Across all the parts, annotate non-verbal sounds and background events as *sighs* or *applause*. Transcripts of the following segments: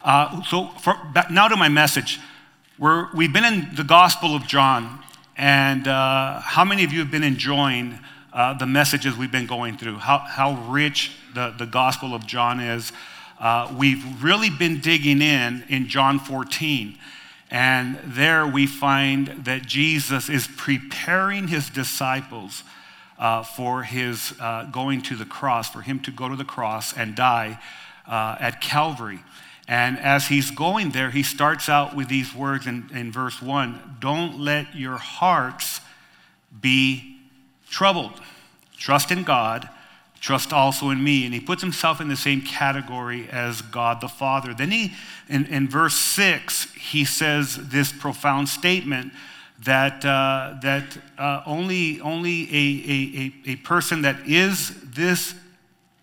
Uh, so, for, now to my message. We're, we've been in the Gospel of John, and uh, how many of you have been enjoying uh, the messages we've been going through? How, how rich the, the Gospel of John is. Uh, we've really been digging in in John 14, and there we find that Jesus is preparing his disciples uh, for his uh, going to the cross, for him to go to the cross and die at Calvary. And as he's going there, he starts out with these words in, in verse 1 Don't let your hearts be troubled. Trust in God, trust also in me. And he puts himself in the same category as God the Father. Then he, in, in verse 6, he says this profound statement that, uh, that uh, only, only a, a, a person that is this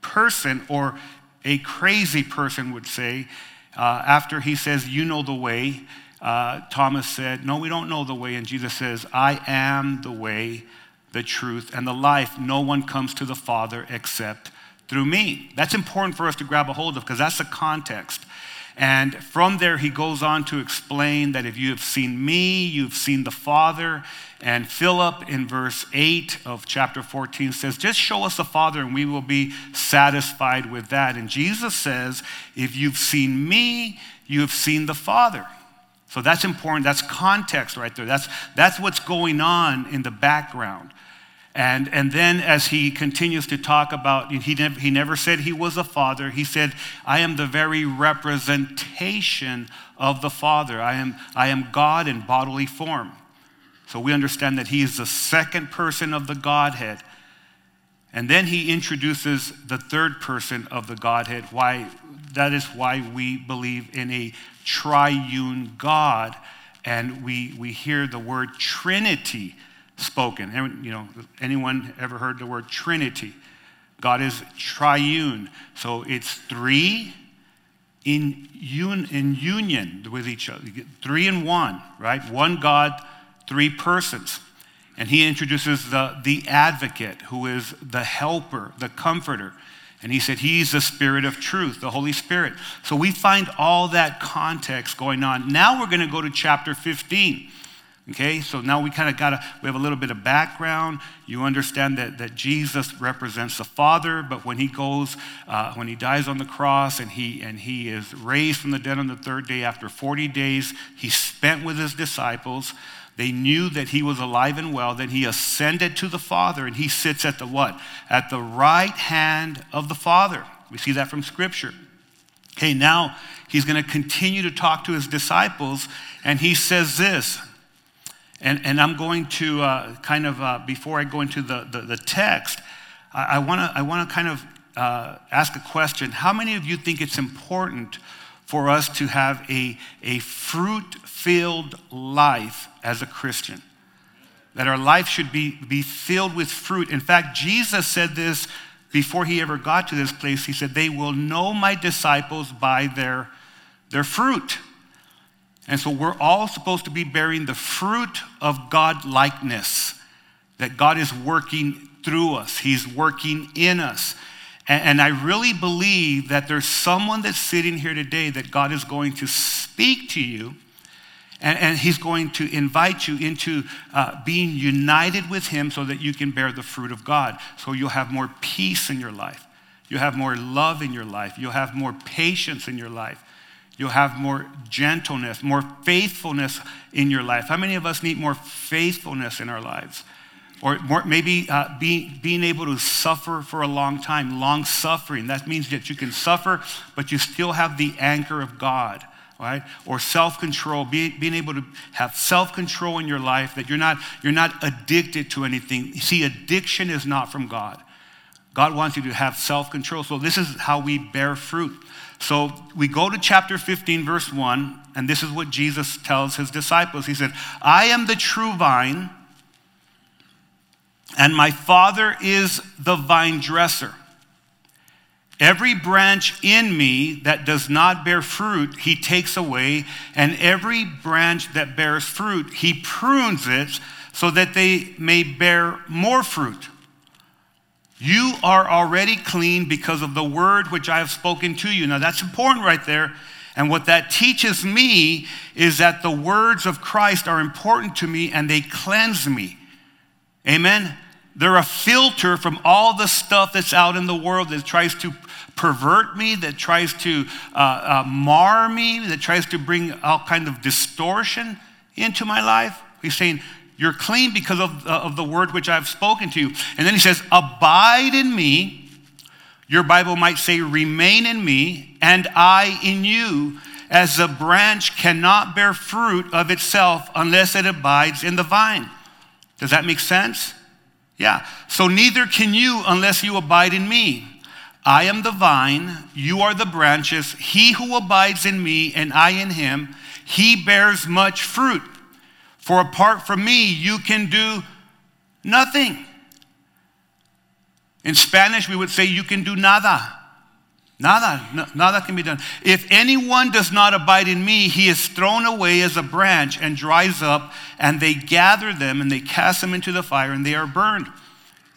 person or a crazy person would say uh, after he says, You know the way, uh, Thomas said, No, we don't know the way. And Jesus says, I am the way, the truth, and the life. No one comes to the Father except through me. That's important for us to grab a hold of because that's the context. And from there, he goes on to explain that if you have seen me, you've seen the Father. And Philip, in verse 8 of chapter 14, says, Just show us the Father, and we will be satisfied with that. And Jesus says, If you've seen me, you have seen the Father. So that's important. That's context right there. That's, that's what's going on in the background. And, and then as he continues to talk about, he never, he never said he was a father. He said, I am the very representation of the Father. I am, I am God in bodily form. So we understand that he is the second person of the Godhead. And then he introduces the third person of the Godhead. Why? That is why we believe in a triune God. And we, we hear the word Trinity spoken. You know, anyone ever heard the word Trinity? God is triune. So it's three in, un, in union with each other. Three in one, right? One God, three persons. And he introduces the, the advocate, who is the helper, the comforter. And he said, He's the Spirit of truth, the Holy Spirit. So we find all that context going on. Now we're going to go to chapter 15. Okay, so now we kind of got to, we have a little bit of background. You understand that, that Jesus represents the Father, but when he goes, uh, when he dies on the cross and he, and he is raised from the dead on the third day after 40 days, he spent with his disciples. They knew that he was alive and well. Then he ascended to the Father and he sits at the what? At the right hand of the Father. We see that from Scripture. Okay, now he's going to continue to talk to his disciples and he says this and, and I'm going to uh, kind of, uh, before I go into the, the, the text, I, I want to kind of uh, ask a question. How many of you think it's important for us to have a, a fruit filled life as a Christian? That our life should be, be filled with fruit. In fact, Jesus said this before he ever got to this place. He said, They will know my disciples by their, their fruit. And so we're all supposed to be bearing the fruit of God likeness, that God is working through us, He's working in us. And, and, I really believe that there's someone that's sitting here today that God is going to speak to you. And, and he's going to invite you into uh, being united with him so that you can bear the fruit of God. So you'll have more peace in your life. You'll have more love in your life. You'll have more patience in your life. You'll have more gentleness, more faithfulness in your life. How many of us need more faithfulness in our lives? Or more, maybe uh, being, being able to suffer for a long time, long suffering. That means that you can suffer, but you still have the anchor of God, right? Or self control, be, being able to have self control in your life, that you're not, you're not addicted to anything. See, addiction is not from God. God wants you to have self control. So, this is how we bear fruit. So we go to chapter 15, verse 1, and this is what Jesus tells his disciples. He said, I am the true vine, and my Father is the vine dresser. Every branch in me that does not bear fruit, he takes away, and every branch that bears fruit, he prunes it so that they may bear more fruit. You are already clean because of the word which I have spoken to you. Now, that's important right there. And what that teaches me is that the words of Christ are important to me and they cleanse me. Amen? They're a filter from all the stuff that's out in the world that tries to pervert me, that tries to uh, uh, mar me, that tries to bring all kind of distortion into my life. He's saying, You're clean because of, uh, of the word which I've spoken to you. And then he says, Abide in me. Your Bible might say, Remain in me, and I in you, as a branch cannot bear fruit of itself unless it abides in the vine. Does that make sense? Yeah. So neither can you unless you abide in me. I am the vine, you are the branches. He who abides in me and I in him, he bears much fruit. For apart from me, you can do nothing. In Spanish, we would say, you can do nada. Nada, nada can be done. If anyone does not abide in me, he is thrown away as a branch and dries up, and they gather them and they cast them into the fire, and they are burned.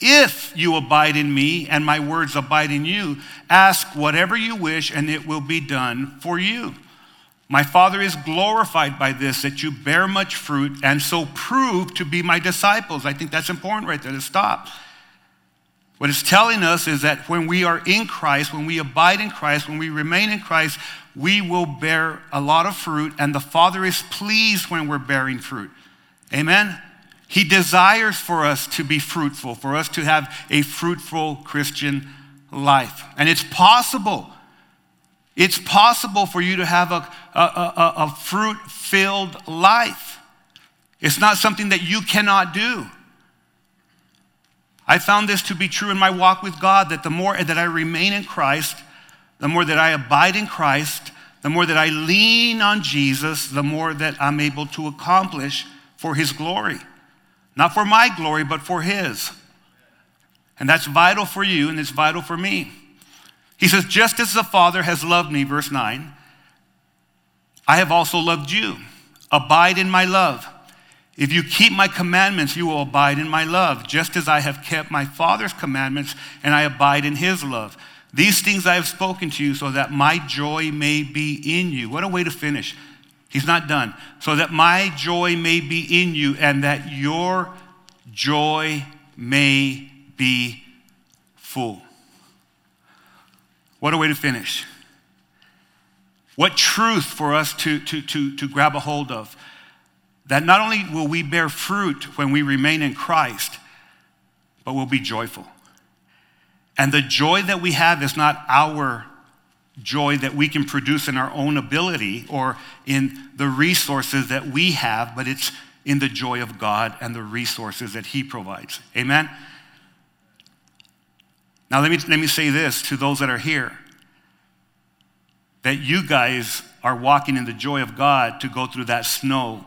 If you abide in me and my words abide in you, ask whatever you wish, and it will be done for you. My Father is glorified by this, that you bear much fruit and so prove to be my disciples. I think that's important right there to stop. What it's telling us is that when we are in Christ, when we abide in Christ, when we remain in Christ, we will bear a lot of fruit, and the Father is pleased when we're bearing fruit. Amen? He desires for us to be fruitful, for us to have a fruitful Christian life. And it's possible. It's possible for you to have a, a, a, a fruit filled life. It's not something that you cannot do. I found this to be true in my walk with God that the more that I remain in Christ, the more that I abide in Christ, the more that I lean on Jesus, the more that I'm able to accomplish for His glory. Not for my glory, but for His. And that's vital for you, and it's vital for me. He says, Just as the Father has loved me, verse 9, I have also loved you. Abide in my love. If you keep my commandments, you will abide in my love, just as I have kept my Father's commandments and I abide in his love. These things I have spoken to you so that my joy may be in you. What a way to finish. He's not done. So that my joy may be in you and that your joy may be full. What a way to finish. What truth for us to, to, to, to grab a hold of that not only will we bear fruit when we remain in Christ, but we'll be joyful. And the joy that we have is not our joy that we can produce in our own ability or in the resources that we have, but it's in the joy of God and the resources that He provides. Amen? Now, let me, let me say this to those that are here that you guys are walking in the joy of God to go through that snow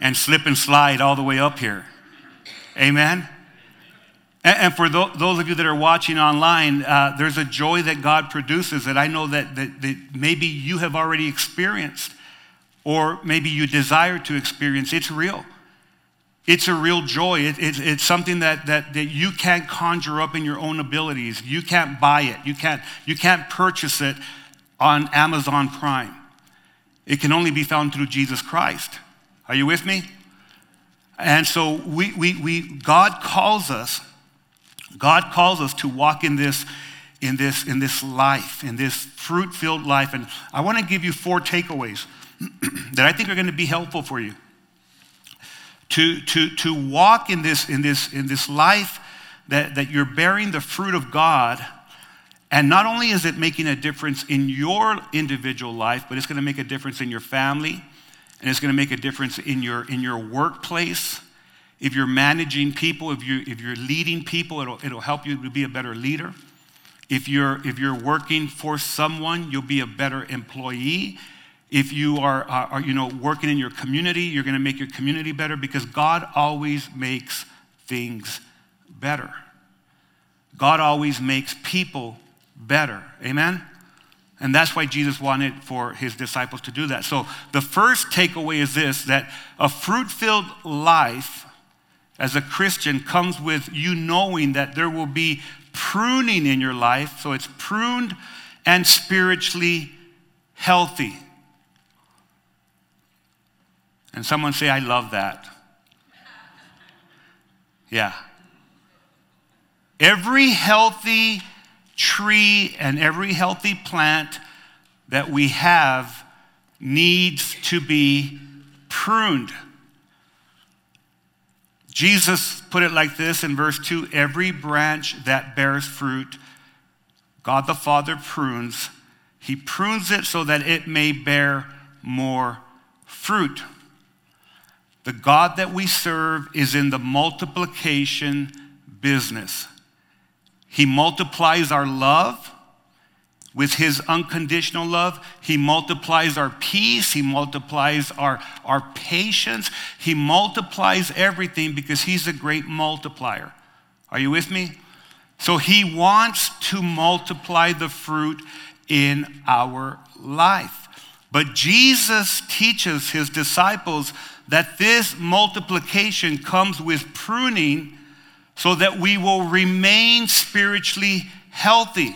and slip and slide all the way up here. Amen? And, for those of you that are watching online, uh, there's a joy that God produces that I know that, that, that maybe you have already experienced or maybe you desire to experience. It's real. It's a real joy. It, it, it's something that, that, that you can't conjure up in your own abilities. You can't buy it. You can't, you can't purchase it on Amazon Prime. It can only be found through Jesus Christ. Are you with me? And so we, we, we, God calls us, God calls us to walk in this, in this, in this life, in this fruit-filled life. And I want to give you four takeaways *clears throat* that I think are going to be helpful for you. To, to, to walk in this, in this, in this life that, that you're bearing the fruit of God, and not only is it making a difference in your individual life, but it's going to make a difference in your family, and it's going to make a difference in your, in your workplace. If you're managing people, if, you, if you're leading people, it'll, it'll help you to be a better leader. If you're, if you're working for someone, you'll be a better employee. If you are, are, are you know, working in your community, you're going to make your community better because God always makes things better. God always makes people better. Amen? And that's why Jesus wanted for his disciples to do that. So the first takeaway is this that a fruit filled life as a Christian comes with you knowing that there will be pruning in your life. So it's pruned and spiritually healthy. And someone say, I love that. Yeah. Every healthy, tree and every healthy plant that we have needs to be pruned. Jesus put it like this in verse 2 Every branch that bears fruit, God the Father prunes. He prunes it so that it may bear more fruit. The God that we serve is in the multiplication business. He multiplies our love with his unconditional love. He multiplies our peace. He multiplies our, our patience. He multiplies everything because he's a great multiplier. Are you with me? So he wants to multiply the fruit in our life. But Jesus teaches his disciples that this multiplication comes with pruning so that we will remain spiritually healthy.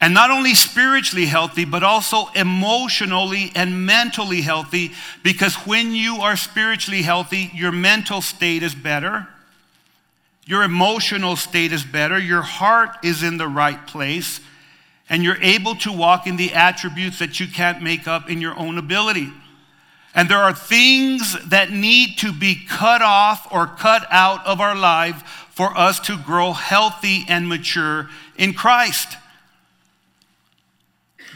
And not only spiritually healthy, but also emotionally and mentally healthy, because when you are spiritually healthy, your mental state is better, your emotional state is better, your heart is in the right place, and you're able to walk in the attributes that you can't make up in your own ability. And there are things that need to be cut off or cut out of our life for us to grow healthy and mature in Christ.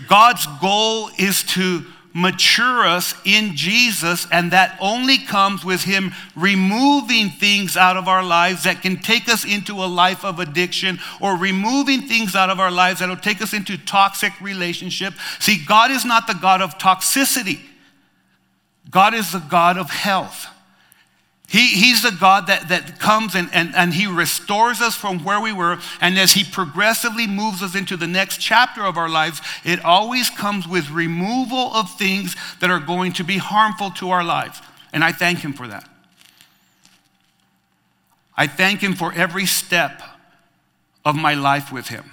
God's goal is to mature us in Jesus, and that only comes with Him removing things out of our lives that can take us into a life of addiction or removing things out of our lives that will take us into toxic relationship. See, God is not the God of toxicity. God is the God of health. He, he's the God that, that comes and, and, and He restores us from where we were. And as He progressively moves us into the next chapter of our lives, it always comes with removal of things that are going to be harmful to our lives. And I thank Him for that. I thank Him for every step of my life with Him.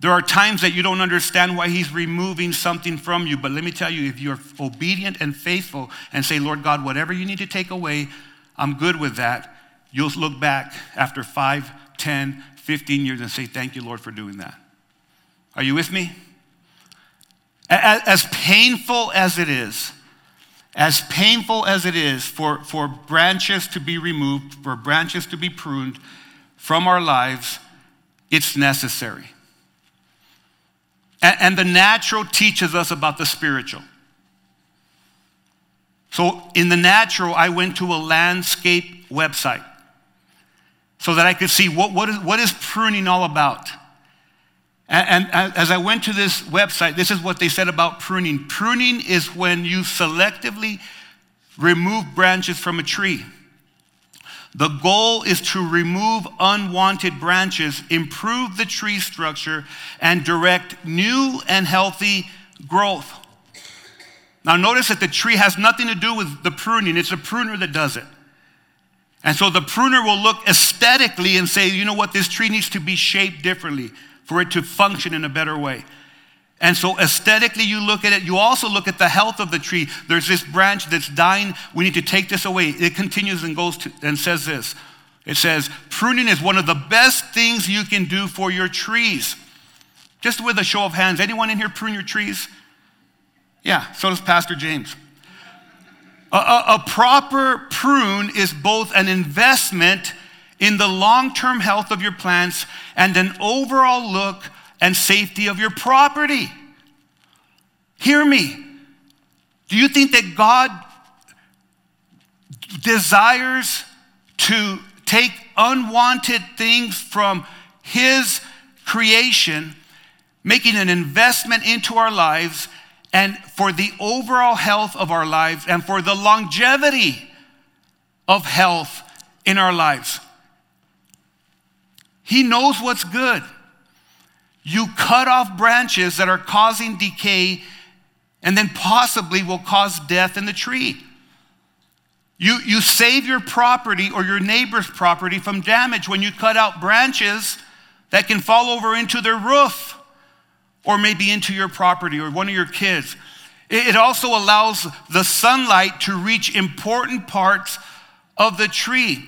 There are times that you don't understand why he's removing something from you, but let me tell you if you're obedient and faithful and say, Lord God, whatever you need to take away, I'm good with that, you'll look back after 5, 10, 15 years and say, Thank you, Lord, for doing that. Are you with me? As painful as it is, as painful as it is for, for branches to be removed, for branches to be pruned from our lives, it's necessary. And, and the natural teaches us about the spiritual. So, in the natural, I went to a landscape website so that I could see what, what, is, what is pruning all about. And, and, as I went to this website, this is what they said about pruning. Pruning is when you selectively remove branches from a tree. The goal is to remove unwanted branches, improve the tree structure, and direct new and healthy growth. Now, notice that the tree has nothing to do with the pruning, it's the pruner that does it. And so the pruner will look aesthetically and say, you know what, this tree needs to be shaped differently for it to function in a better way. And so aesthetically, you look at it. You also look at the health of the tree. There's this branch that's dying. We need to take this away. It continues and goes to, and says this. It says, pruning is one of the best things you can do for your trees. Just with a show of hands, anyone in here prune your trees? Yeah, so does Pastor James. A, a, a proper prune is both an investment in the long term health of your plants and an overall look and safety of your property. Hear me. Do you think that God desires to take unwanted things from His creation, making an investment into our lives, and for the overall health of our lives and for the longevity of health in our lives? He knows what's good. You cut off branches that are causing decay and then possibly will cause death in the tree. You, you save your property or your neighbor's property from damage when you cut out branches that can fall over into their roof or maybe into your property or one of your kids. It also allows the sunlight to reach important parts of the tree.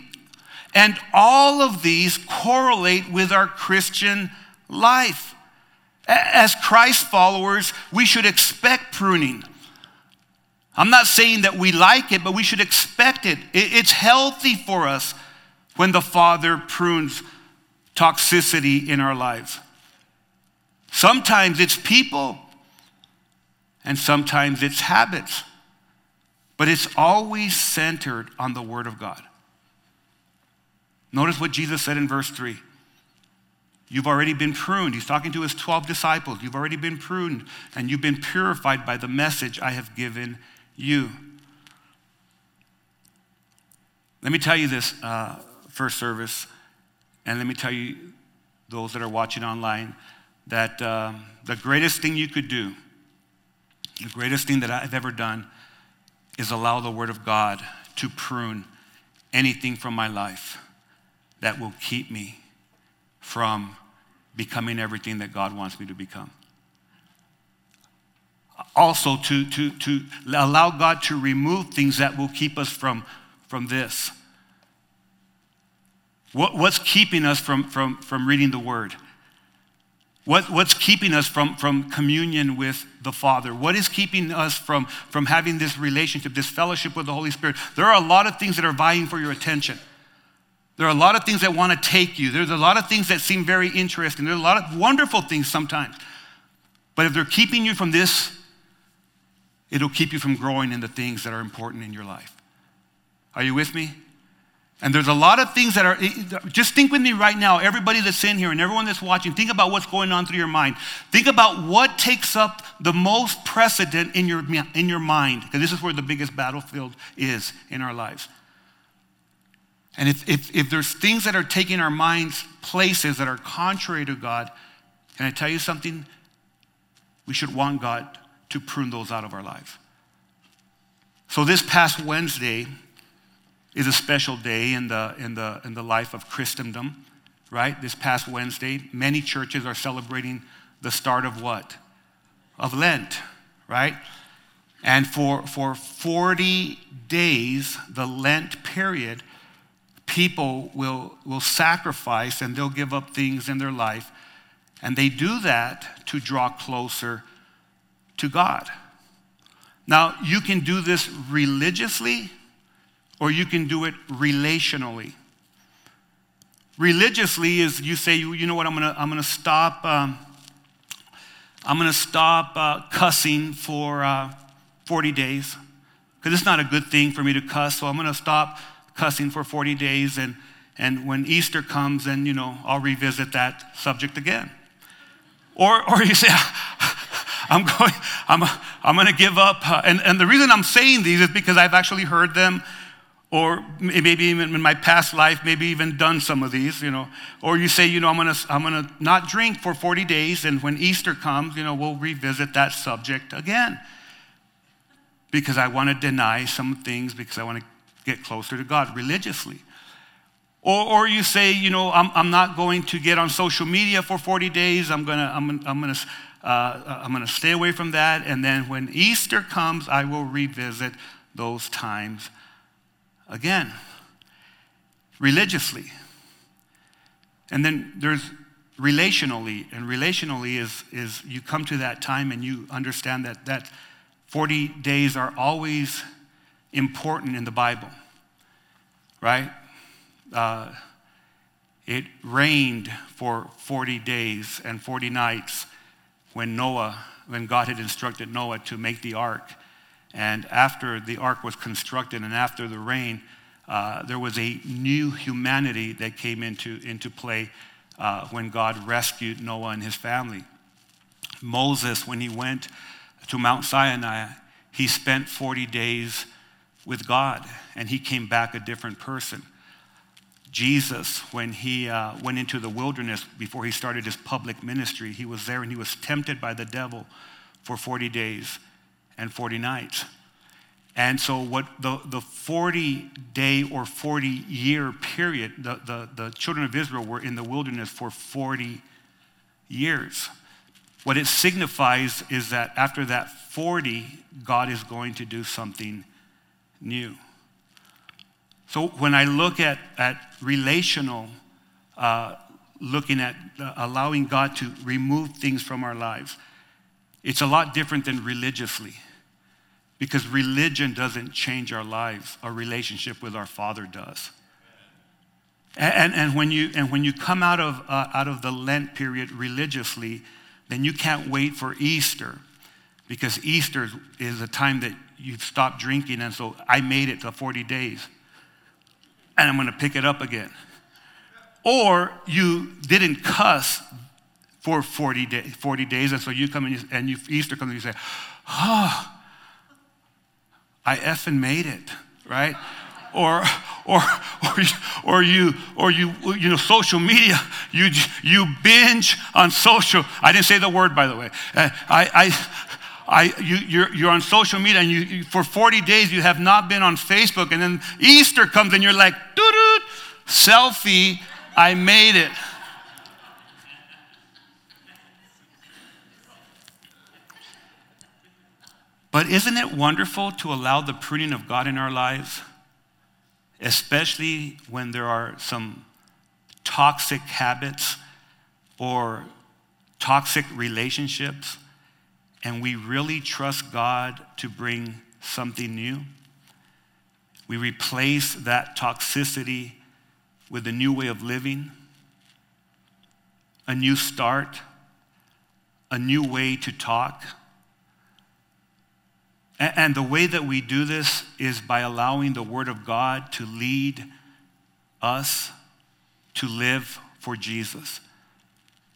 And all of these correlate with our Christian life. As Christ followers, we should expect pruning. I'm not saying that we like it, but we should expect it. It's healthy for us when the Father prunes toxicity in our lives. Sometimes it's people, and sometimes it's habits, but it's always centered on the Word of God. Notice what Jesus said in verse 3. You've already been pruned. He's talking to his 12 disciples. You've already been pruned, and you've been purified by the message I have given you. Let me tell you this uh, first service, and let me tell you, those that are watching online, that uh, the greatest thing you could do, the greatest thing that I've ever done, is allow the Word of God to prune anything from my life that will keep me from becoming everything that God wants me to become. Also, to, to, to allow God to remove things that will keep us from, from this. What, what's keeping us from, from, from reading the Word? What, what's keeping us from, from communion with the Father? What is keeping us from, from having this relationship, this fellowship with the Holy Spirit? There are a lot of things that are vying for your attention. There are a lot of things that want to take you. There's a lot of things that seem very interesting. There's a lot of wonderful things sometimes. But if they're keeping you from this, it'll keep you from growing in the things that are important in your life. Are you with me? And there's a lot of things that are, just think with me right now, everybody that's in here and everyone that's watching, think about what's going on through your mind. Think about what takes up the most precedent in your, in your mind, because this is where the biggest battlefield is in our lives. And if, if, if there's things that are taking our minds places that are contrary to God, can I tell you something? We should want God to prune those out of our lives. So this past Wednesday is a special day in the, in the, in the life of Christendom, right? This past Wednesday, many churches are celebrating the start of what? Of Lent, right? And for, for 40 days, the Lent period, people will, will sacrifice and they'll give up things in their life. And they do that to draw closer to God. Now, you can do this religiously or you can do it relationally. Religiously is you say, you know what, I'm gonna, I'm gonna stop, um, I'm gonna stop uh, cussing for uh, 40 days because it's not a good thing for me to cuss, so I'm gonna stop cussing for 40 days, and, and when Easter comes, then, you know, I'll revisit that subject again. Or, or you say, *laughs* I'm going, I'm, I'm going to give up. Uh, and, and the reason I'm saying these is because I've actually heard them, or maybe even in my past life, maybe even done some of these, you know. Or you say, you know, I'm going to, I'm going to not drink for 40 days, and when Easter comes, you know, we'll revisit that subject again. Because I want to deny some things, because I want to get closer to God religiously. Or, or you say, you know, I'm, I'm not going to get on social media for 40 days. I'm going to I'm, I'm gonna, uh, I'm gonna stay away from that. And then when Easter comes, I will revisit those times again, religiously. And then there's relationally. And relationally is, is you come to that time and you understand that, that 40 days are always important in the Bible, right? Uh, it rained for 40 days and 40 nights when Noah, when God had instructed Noah to make the ark. And after the ark was constructed and after the rain, uh, there was a new humanity that came into, into play uh, when God rescued Noah and his family. Moses, when he went to Mount Sinai, he spent 40 days with God, and he came back a different person. Jesus, when he uh, went into the wilderness before he started his public ministry, he was there and he was tempted by the devil for 40 days and 40 nights. And so, what the, the 40 day or 40 year period, the, the, the children of Israel were in the wilderness for 40 years. what it signifies is that after that 40, God is going to do something new. So when I look at, at relational, uh, looking at uh, allowing God to remove things from our lives, it's a lot different than religiously. Because religion doesn't change our lives, our relationship with our Father does. And, and, when, you, and when you come out of, uh, out of the Lent period religiously, then you can't wait for Easter because Easter is a time that you've stopped drinking, and so I made it to 40 days, and I'm going to pick it up again. Or you didn't cuss for 40, day, 40 days, and so you come and, you, and you, Easter comes and you say, oh, I effing made it, right? or or or you, or you or you you know social media you you binge on social i didn't say the word by the way uh, i I, you, you're, you're on social media and you, you, for 40 days you have not been on Facebook, and then Easter comes and you're like, doo doo, selfie, I made it. But isn't it wonderful to allow the pruning of God in our lives? Especially when there are some toxic habits or toxic relationships, and we really trust God to bring something new. We replace that toxicity with a new way of living, a new start, a new way to talk and the way that we do this is by allowing the Word of God to lead us to live for Jesus.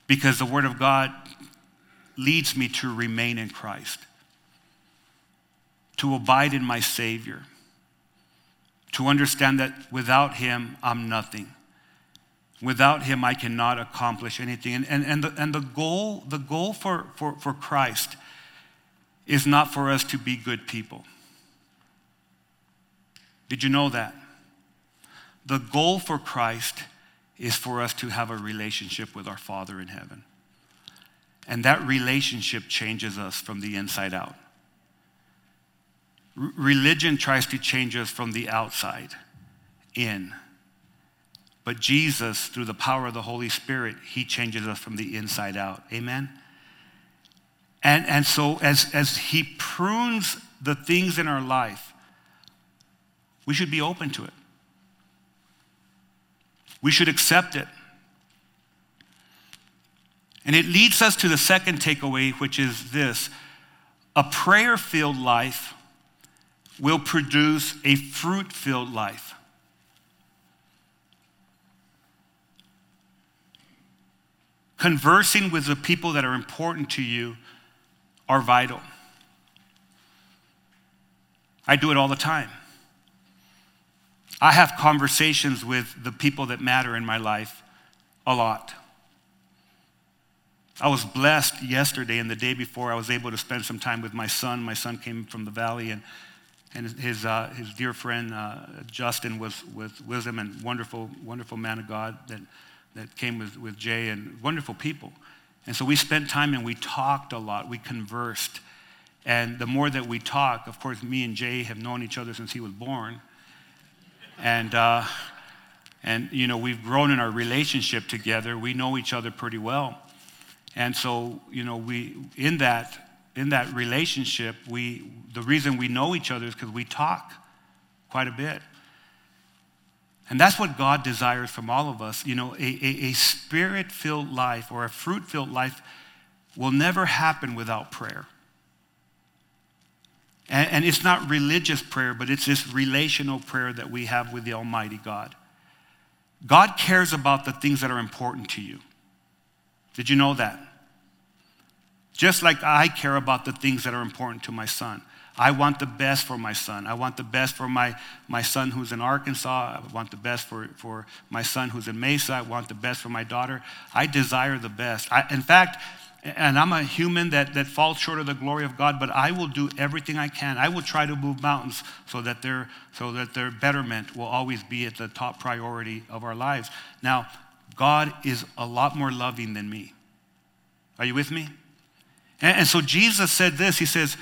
Because the Word of God leads me to remain in Christ, to abide in my Savior, to understand that without Him, I'm nothing. Without Him, I cannot accomplish anything. And, and, and, the, and the goal, the goal for, for, for Christ is not for us to be good people. Did you know that? The goal for Christ is for us to have a relationship with our Father in heaven. And that relationship changes us from the inside out. R- religion tries to change us from the outside in. But Jesus, through the power of the Holy Spirit, He changes us from the inside out. Amen? And, and so, as, as He prunes the things in our life, we should be open to it. We should accept it. And it leads us to the second takeaway, which is this a prayer filled life will produce a fruit filled life. Conversing with the people that are important to you are vital. I do it all the time. I have conversations with the people that matter in my life a lot. I was blessed yesterday and the day before, I was able to spend some time with my son. My son came from the valley, and, and his, uh, his dear friend uh, Justin was with, him, and wonderful, wonderful man of God that, that came with, with Jay, and wonderful people. And so we spent time and we talked a lot, we conversed. And the more that we talk, of course, me and Jay have known each other since he was born. And, uh, and you know, we've grown in our relationship together. We know each other pretty well. And so, you know, we, in that, in that relationship, we, the reason we know each other is because we talk quite a bit. And that's what God desires from all of us. You know, a, a, a spirit filled life or a fruit filled life will never happen without prayer. And, and, it's not religious prayer, but it's this relational prayer that we have with the Almighty God. God cares about the things that are important to you. Did you know that? Just like I care about the things that are important to my son. I want the best for my son. I want the best for my, my son who's in Arkansas. I want the best for, for my son who's in Mesa. I want the best for my daughter. I desire the best. I, in fact, and I'm a human that, that falls short of the glory of God, but I will do everything I can. I will try to move mountains so that their, so that their betterment will always be at the top priority of our lives. Now, God is a lot more loving than me. Are you with me? And, and so Jesus said this He says,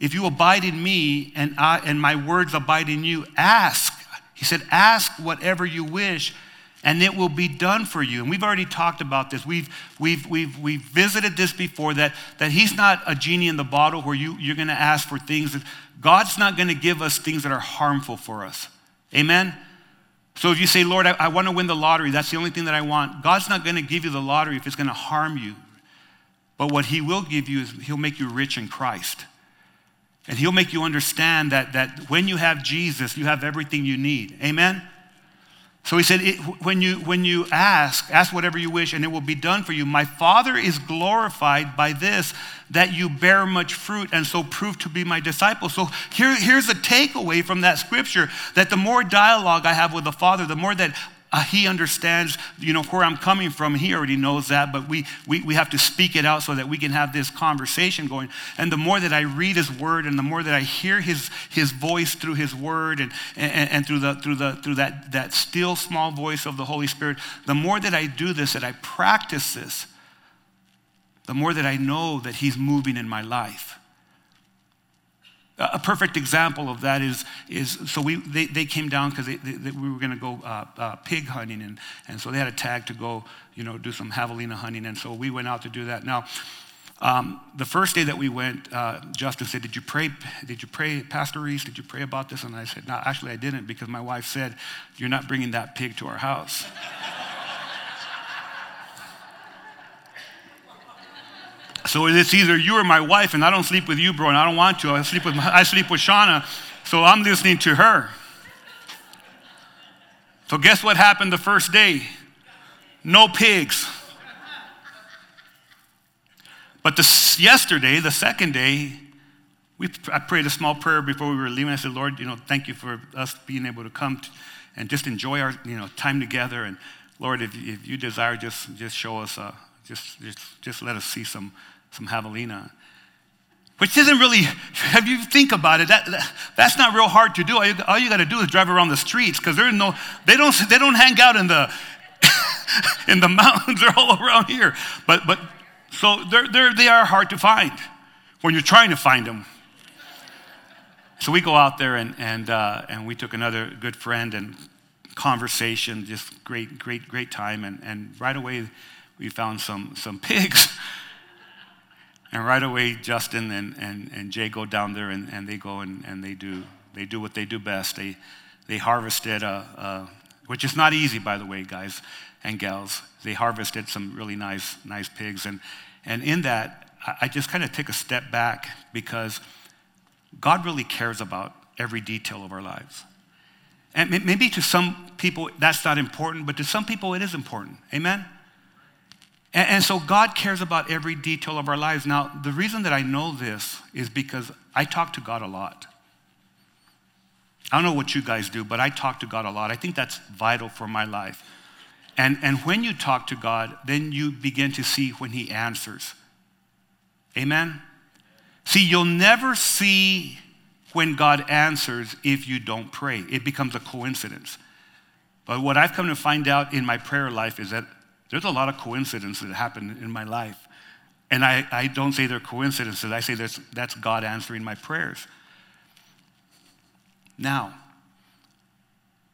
If you abide in me and, I, and my words abide in you, ask. He said, Ask whatever you wish and it will be done for you. And we've already talked about this. We've, we've, we've, we've visited this before that, that He's not a genie in the bottle where you, you're going to ask for things. That, God's not going to give us things that are harmful for us. Amen? So if you say, Lord, I, I want to win the lottery, that's the only thing that I want, God's not going to give you the lottery if it's going to harm you. But what He will give you is He'll make you rich in Christ. And He'll make you understand that, that when you have Jesus, you have everything you need. Amen? So he said, when, you, when you ask, ask whatever you wish, and it will be done for you. My Father is glorified by this, that you bear much fruit, and so prove to be my disciples. So here, here's a takeaway from that scripture that the more dialogue I have with the Father, the more that uh, he understands, you know, where I'm coming from. He already knows that, but we, we, we have to speak it out so that we can have this conversation going. And the more that I read his word and the more that I hear his, his voice through his word and, and, and through, the, through, the, through that, that still small voice of the Holy Spirit, the more that I do this, that I practice this, the more that I know that he's moving in my life. A perfect example of that is, is so we, they, they came down because we were going to go uh, uh, pig hunting, and, and so they had a tag to go, you know, do some javelina hunting, and so we went out to do that. Now, um, the first day that we went, uh, Justin said, "Did you pray? Did you pray, Pastor Reese? Did you pray about this?" And I said, "No, actually, I didn't because my wife said you're not bringing that pig to our house." So it's either you or my wife, and I don't sleep with you, bro, and I don't want to. I sleep with, my, I sleep with Shauna, so I'm listening to her. So guess what happened the first day? No pigs. But this, yesterday, the second day, we, I prayed a small prayer before we were leaving. I said, Lord, you know, thank you for us being able to come to, and just enjoy our you know, time together. And Lord, if, if you desire, just, just show us, uh, just, just, just let us see some, some javelina. Which isn't really, *laughs* if you think about it, that, that that's not real hard to do. All you, all you got to do is drive around the streets because there's no, they don't, they don't hang out in the, *laughs* in the mountains. *laughs* They're all around here. But, but so they're, they're, they are hard to find when you're trying to find them. So we go out there and, and, uh, and we took another good friend and conversation, just great, great, great time. And, and right away we found some, some pigs. And right away, Justin and, and, and Jay go down there and, and they go and, and they, do, they do what they do best. They, they harvested, a, a, which is not easy, by the way, guys and gals. They harvested some really nice, nice pigs. And, and in that, I, I just kind of take a step back because God really cares about every detail of our lives. And maybe to some people that's not important, but to some people it is important. Amen? And, and so God cares about every detail of our lives. Now, the reason that I know this is because I talk to God a lot. I don't know what you guys do, but I talk to God a lot. I think that's vital for my life. And, and when you talk to God, then you begin to see when He answers. Amen? See, you'll never see when God answers if you don't pray. It becomes a coincidence. But what I've come to find out in my prayer life is that there's a lot of coincidences that happen in my life. And I, I don't say they're coincidences, I say that's, that's God answering my prayers. Now,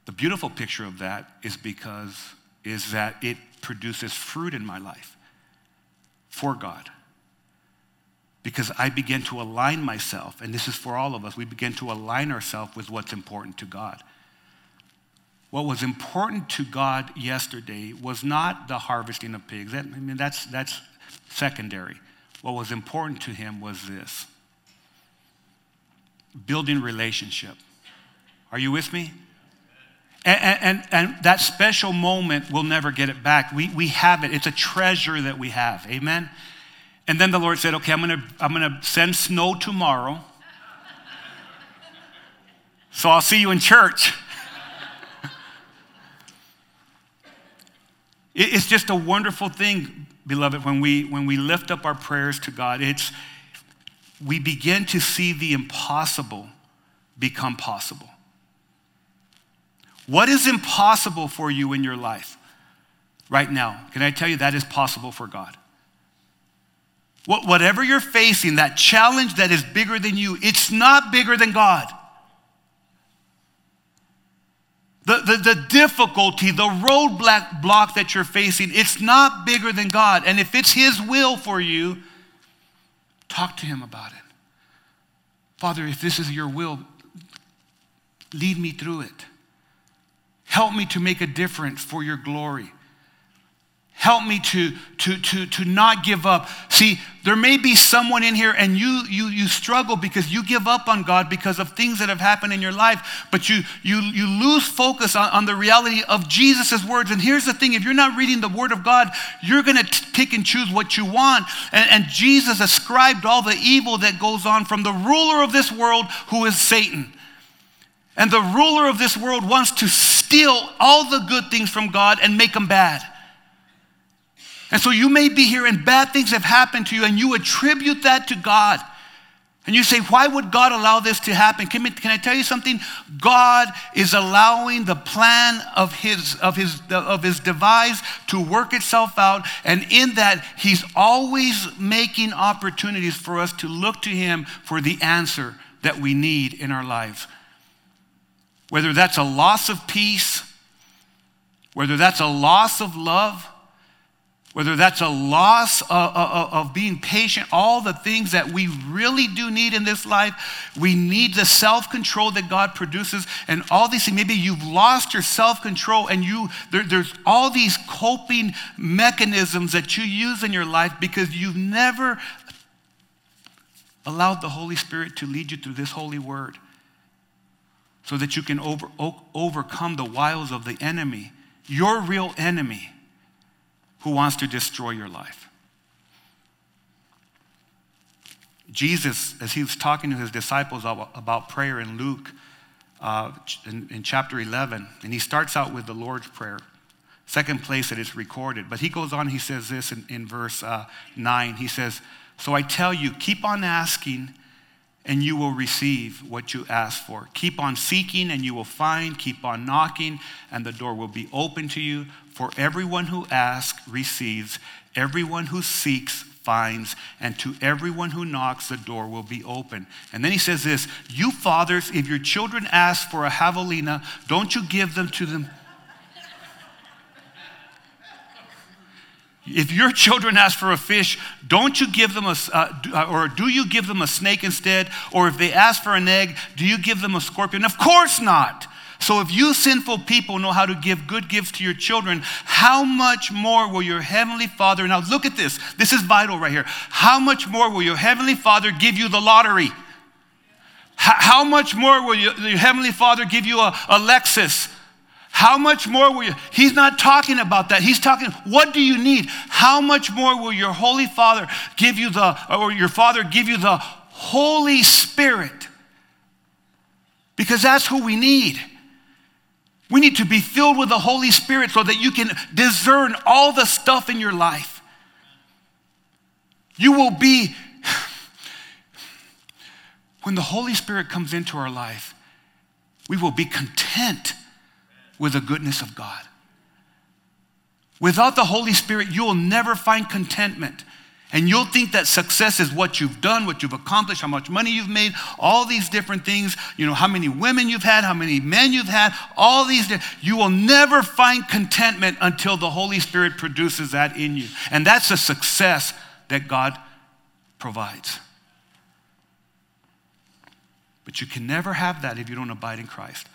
the beautiful picture of that is because is that it produces fruit in my life for God. Because I begin to align myself, and this is for all of us, we begin to align ourselves with what's important to God. What was important to God yesterday was not the harvesting of pigs. That, I mean, that's, that's secondary. What was important to him was this building relationship. Are you with me? And, and, and, that special moment, we'll never get it back. We, we have it, it's a treasure that we have. Amen? And then the Lord said, Okay, I'm gonna, I'm gonna send snow tomorrow. So I'll see you in church. It's just a wonderful thing, beloved, when we, when we lift up our prayers to God. It's, we begin to see the impossible become possible. What is impossible for you in your life right now? Can I tell you that is possible for God? What, Whatever you're facing, that challenge that is bigger than you, it's not bigger than God. The, the, the difficulty, the roadblock block that you're facing, it's not bigger than God. And if it's His will for you, talk to Him about it. Father, if this is your will, lead me through it. Help me to make a difference for your glory. Help me to, to, to, to not give up. See, there may be someone in here and you, you, you struggle because you give up on God because of things that have happened in your life, but you, you, you lose focus on, on the reality of Jesus' words. And here's the thing if you're not reading the Word of God, you're going to pick and choose what you want. And, and Jesus ascribed all the evil that goes on from the ruler of this world, who is Satan. And the ruler of this world wants to steal all the good things from God and make them bad. And so you may be here and bad things have happened to you and you attribute that to God. And you say, why would God allow this to happen? Can, can I tell you something? God is allowing the plan of his, of, his, of his device to work itself out. And in that, He's always making opportunities for us to look to Him for the answer that we need in our lives. Whether that's a loss of peace, whether that's a loss of love, whether that's a loss of, of, of, being patient, all the things that we really do need in this life. We need the self control that God produces, and all these things. Maybe you've lost your self control, and you there, there's all these coping mechanisms that you use in your life because you've never allowed the Holy Spirit to lead you through this holy word so that you can over, overcome the wiles of the enemy, your real enemy who wants to destroy your life. Jesus, as he was talking to his disciples about prayer in Luke uh, in, in chapter 11, and he starts out with the Lord's Prayer, second place that is recorded. But he goes on, he says this in, in verse uh, 9. He says, So I tell you, keep on asking and you will receive what you ask for. Keep on seeking and you will find. Keep on knocking and the door will be open to you. For everyone who asks receives, everyone who seeks finds, and to everyone who knocks, the door will be open. And then he says this You fathers, if your children ask for a javelina, don't you give them to them If your children ask for a fish, don't you give them a, uh, or do you give them a snake instead? Or if they ask for an egg, do you give them a scorpion? Of course not. So if you sinful people know how to give good gifts to your children, how much more will your heavenly Father, now look at this, this is vital right here. How much more will your heavenly Father give you the lottery? How much more will your heavenly Father give you a, a Lexus? How much more will you? He's not talking about that. He's talking, what do you need? How much more will your Holy Father give you the, or your Father give you the Holy Spirit? Because that's who we need. We need to be filled with the Holy Spirit so that you can discern all the stuff in your life. You will be, *sighs* when the Holy Spirit comes into our life, we will be content with the goodness of God. Without the Holy Spirit, you'll never find contentment. And you'll think that success is what you've done, what you've accomplished, how much money you've made, all these different things, you know, how many women you've had, how many men you've had, all these. You will never find contentment until the Holy Spirit produces that in you. And that's a success that God provides. But you can never have that if you don't abide in Christ.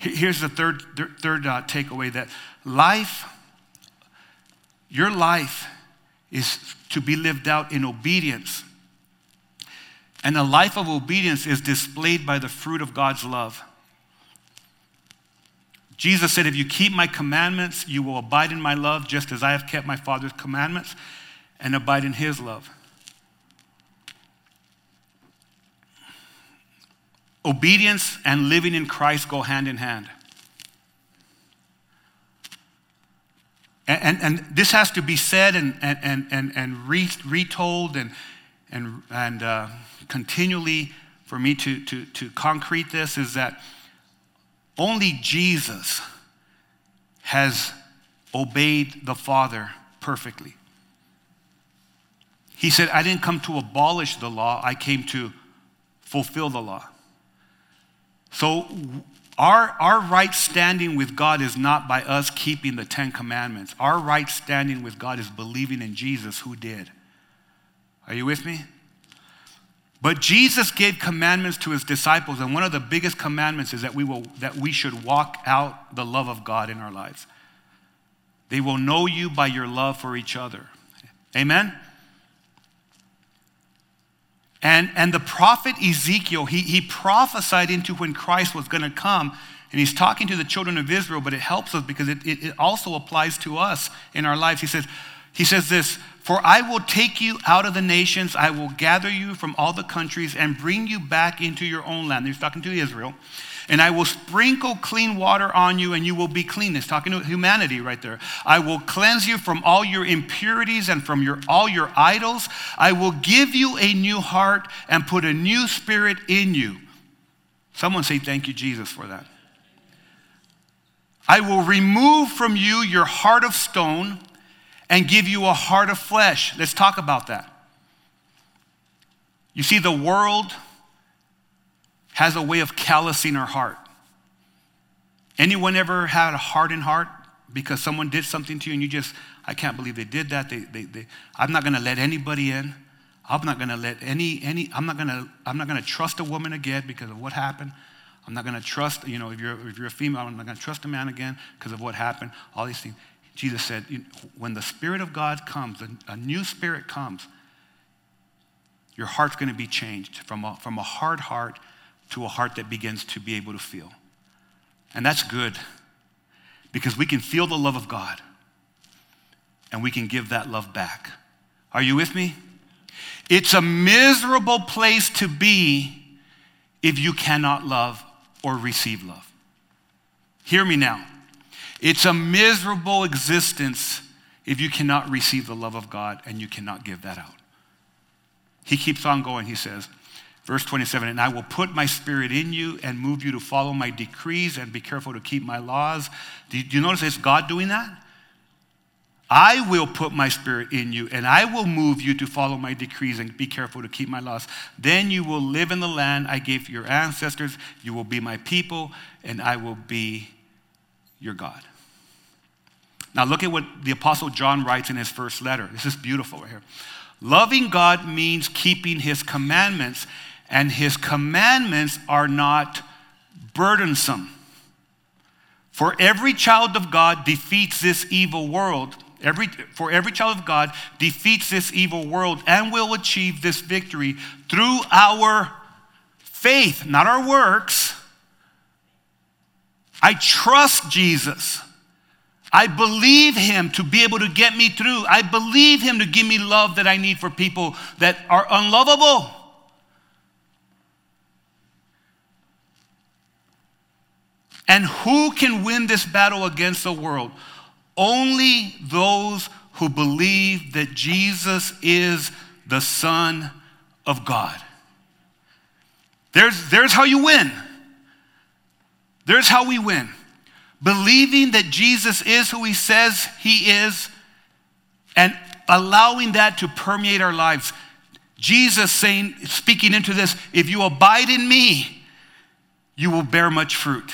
Here's the third, third uh, takeaway that life, your life is to be lived out in obedience. And a life of obedience is displayed by the fruit of God's love. Jesus said, If you keep my commandments, you will abide in my love, just as I have kept my Father's commandments and abide in his love. Obedience and living in Christ go hand in hand. And, and, and this has to be said and, and, and, and re, retold and, and, and uh, continually for me to, to, to concrete this is that only Jesus has obeyed the Father perfectly. He said, I didn't come to abolish the law, I came to fulfill the law. So, our, our right standing with God is not by us keeping the Ten Commandments. Our right standing with God is believing in Jesus who did. Are you with me? But Jesus gave commandments to his disciples, and one of the biggest commandments is that we, will, that we should walk out the love of God in our lives. They will know you by your love for each other. Amen? And, and the prophet Ezekiel, he, he prophesied into when Christ was going to come. And he's talking to the children of Israel, but it helps us because it, it, it also applies to us in our lives. He says, he says this For I will take you out of the nations, I will gather you from all the countries and bring you back into your own land. He's talking to Israel. And I will sprinkle clean water on you, and you will be clean. He's talking to humanity right there. I will cleanse you from all your impurities and from your, all your idols. I will give you a new heart and put a new spirit in you. Someone say, Thank you, Jesus, for that. I will remove from you your heart of stone and give you a heart of flesh. Let's talk about that. You see, the world has a way of callousing our heart. Anyone ever had a hardened heart because someone did something to you and you just, I can't believe they did that. They, they, they, I'm not going to let anybody in. I'm not going to let any, any, I'm not going to, I'm not going to trust a woman again because of what happened. I'm not going to trust, you know, if you're, if you're a female, I'm not going to trust a man again because of what happened. All these things. Jesus said, when the Spirit of God comes, a, a new spirit comes, your heart's going to be changed from a, from a hard heart to a heart that begins to be able to feel. And that's good because we can feel the love of God and we can give that love back. Are you with me? It's a miserable place to be if you cannot love or receive love. Hear me now. It's a miserable existence if you cannot receive the love of God and you cannot give that out. He keeps on going. He says, Verse 27 And I will put my spirit in you and move you to follow my decrees and be careful to keep my laws. Do you, notice it's God doing that? I will put my spirit in you and I will move you to follow my decrees and be careful to keep my laws. Then you will live in the land I gave your ancestors. You will be my people and I will be your God. Now, look at what the Apostle John writes in his first letter. This is beautiful right here. Loving God means keeping his commandments and his commandments are not burdensome. For every child of God defeats this evil world. Every, for every child of God defeats this evil world and will achieve this victory through our faith, not our works. I trust Jesus. I believe him to be able to get me through. I believe him to give me love that I need for people that are unlovable. And who can win this battle against the world? Only those who believe that Jesus is the Son of God. There's, there's how you win. There's how we win. Believing that Jesus is who he says he is and allowing that to permeate our lives. Jesus saying, speaking into this, if you abide in me, you will bear much fruit.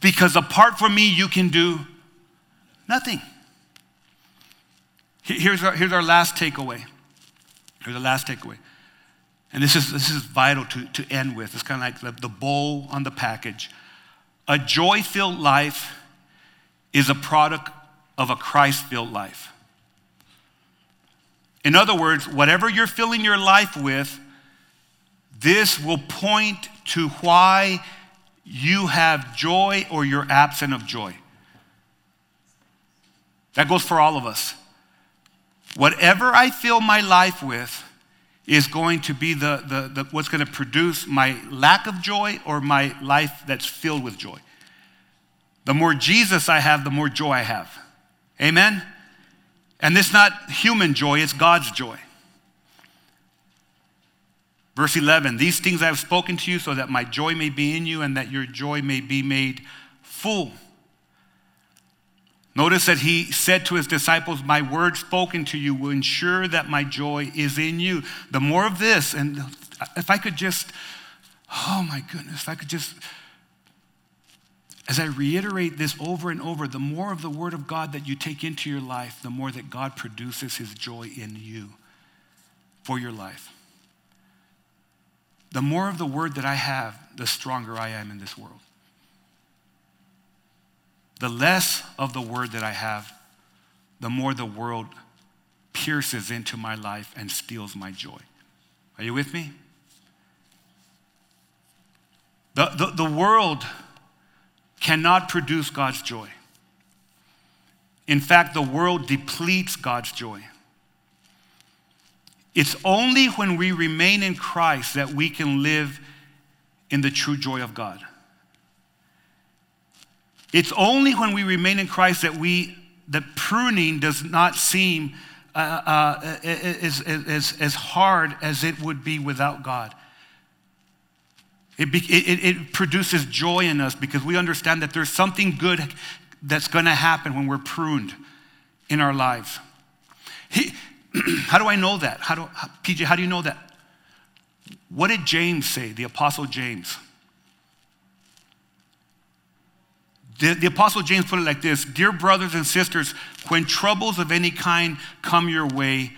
Because apart from me, you can do nothing. Here's our, here's our last takeaway. Here's the last takeaway. And this is, this is vital to, to end with. It's kind of like the, the bowl on the package. A joy filled life is a product of a Christ filled life. In other words, whatever you're filling your life with, this will point to why you have joy or you're absent of joy. That goes for all of us. Whatever I fill my life with is going to be the, the, the, what's going to produce my lack of joy or my life that's filled with joy. The more Jesus I have, the more joy I have. Amen? And this not human joy, it's God's joy. Verse 11, these things I have spoken to you so that my joy may be in you and that your joy may be made full. Notice that he said to his disciples, My word spoken to you will ensure that my joy is in you. The more of this, and if I could just, oh my goodness, if I could just, as I reiterate this over and over, the more of the word of God that you take into your life, the more that God produces his joy in you for your life. The more of the word that I have, the stronger I am in this world the less of the word that I have, the more the world pierces into my life and steals my joy. Are you with me? The, the, the world cannot produce God's joy. In fact, the world depletes God's joy. It's only when we remain in Christ that we can live in the true joy of God. It's only when we remain in Christ that we, that pruning does not seem uh, uh, as, as, as hard as it would be without God. It, be, it, it produces joy in us because we understand that there's something good that's going to happen when we're pruned in our lives. He, *clears throat* how do I know that? How do, how, PJ, how do you know that? What did James say, the Apostle James? The, the, Apostle James put it like this Dear brothers and sisters, when troubles of any kind come your way,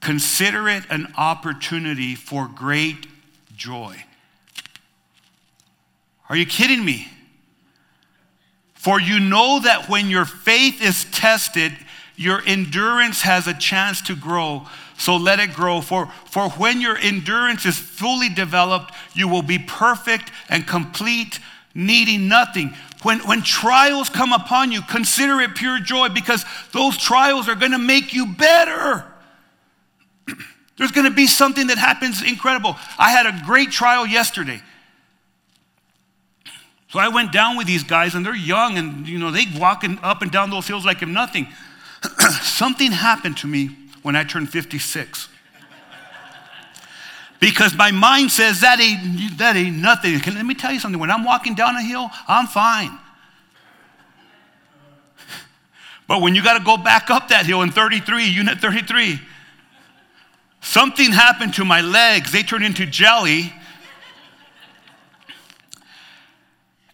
consider it an opportunity for great joy. Are you kidding me? For you know that when your faith is tested, your endurance has a chance to grow. So let it grow. For, for when your endurance is fully developed, you will be perfect and complete, needing nothing. When, when trials come upon you, consider it pure joy because those trials are going to make you better. *clears throat* There's going to be something that happens incredible. I had a great trial yesterday. So I went down with these guys, and they're young, and you know they walking up and down those hills like if nothing. *clears throat* something happened to me when I turned 56 because my mind says that ain't, that ain't nothing. Can, let me tell you something. When I'm walking down a hill, I'm fine. But when you got to go back up that hill in 33, unit 33, something happened to my legs. They turned into jelly.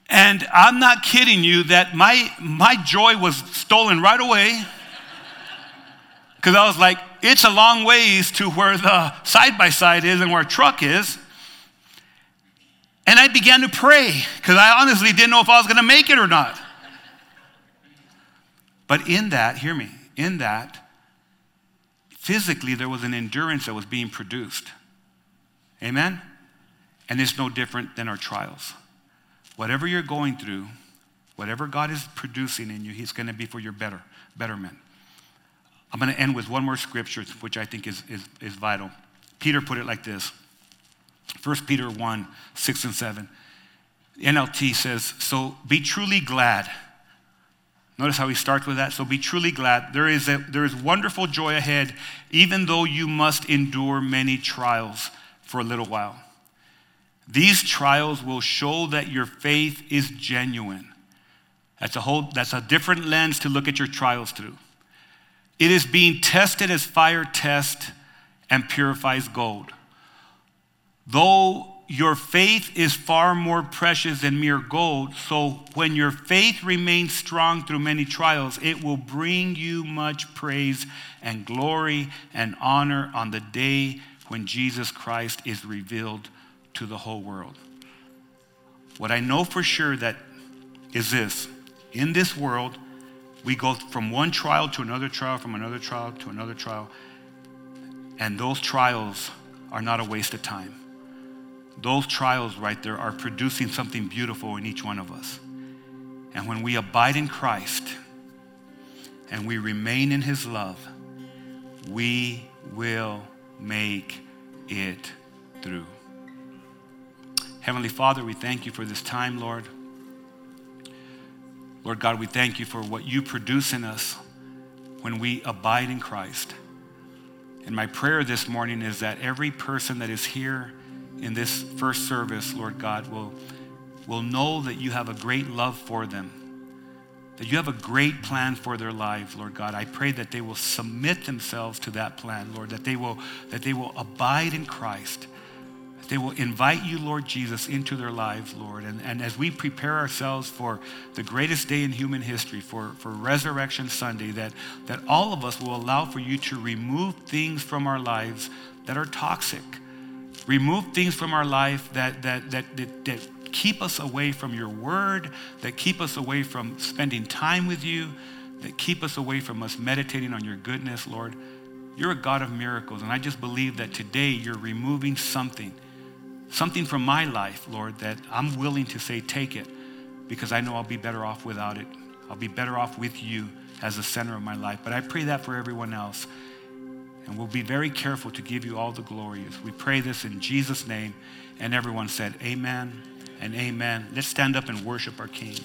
And I'm not kidding you that my, my joy was stolen right away. Because I was like, it's a long ways to where the side by side is and where a truck is. And I began to pray because I honestly didn't know if I was going to make it or not. But in that, hear me, in that, physically there was an endurance that was being produced. Amen? And it's no different than our trials. Whatever you're going through, whatever God is producing in you, He's going to be for your better, betterment. I'm going to end with one more scripture, which I think is, is, is vital. Peter put it like this 1 Peter 1 6 and 7. NLT says, So be truly glad. Notice how he starts with that. So be truly glad. There is, a, there is wonderful joy ahead, even though you must endure many trials for a little while. These trials will show that your faith is genuine. That's a whole, that's a different lens to look at your trials through. It is being tested as fire tests and purifies gold. Though your faith is far more precious than mere gold, so when your faith remains strong through many trials, it will bring you much praise and glory and honor on the day when Jesus Christ is revealed to the whole world. What I know for sure that is this in this world, we go from one trial to another trial, from another trial to another trial. And those trials are not a waste of time. Those trials right there are producing something beautiful in each one of us. And when we abide in Christ and we remain in his love, we will make it through. Heavenly Father, we thank you for this time, Lord. Lord God, we thank you for what you produce in us when we abide in Christ. And my prayer this morning is that every person that is here in this first service, Lord God, will, will know that you have a great love for them. that you have a great plan for their life, Lord God. I pray that they will submit themselves to that plan, Lord, that they will, that they will abide in Christ. They will invite you, Lord Jesus, into their lives, Lord. And, and as we prepare ourselves for the greatest day in human history, for, for Resurrection Sunday, that, that all of us will allow for you to remove things from our lives that are toxic. Remove things from our life that, that, that, that, that keep us away from your word, that keep us away from spending time with you, that keep us away from us meditating on your goodness, Lord. You're a God of miracles, and I just believe that today you're removing something, something from my life, Lord, that I'm willing to say, take it, because I know I'll be better off without it. I'll be better off with you as the center of my life. But I pray that for everyone else. And we'll be very careful to give you all the glory. We pray this in Jesus' name. And everyone said, Amen and amen. Let's stand up and worship our King.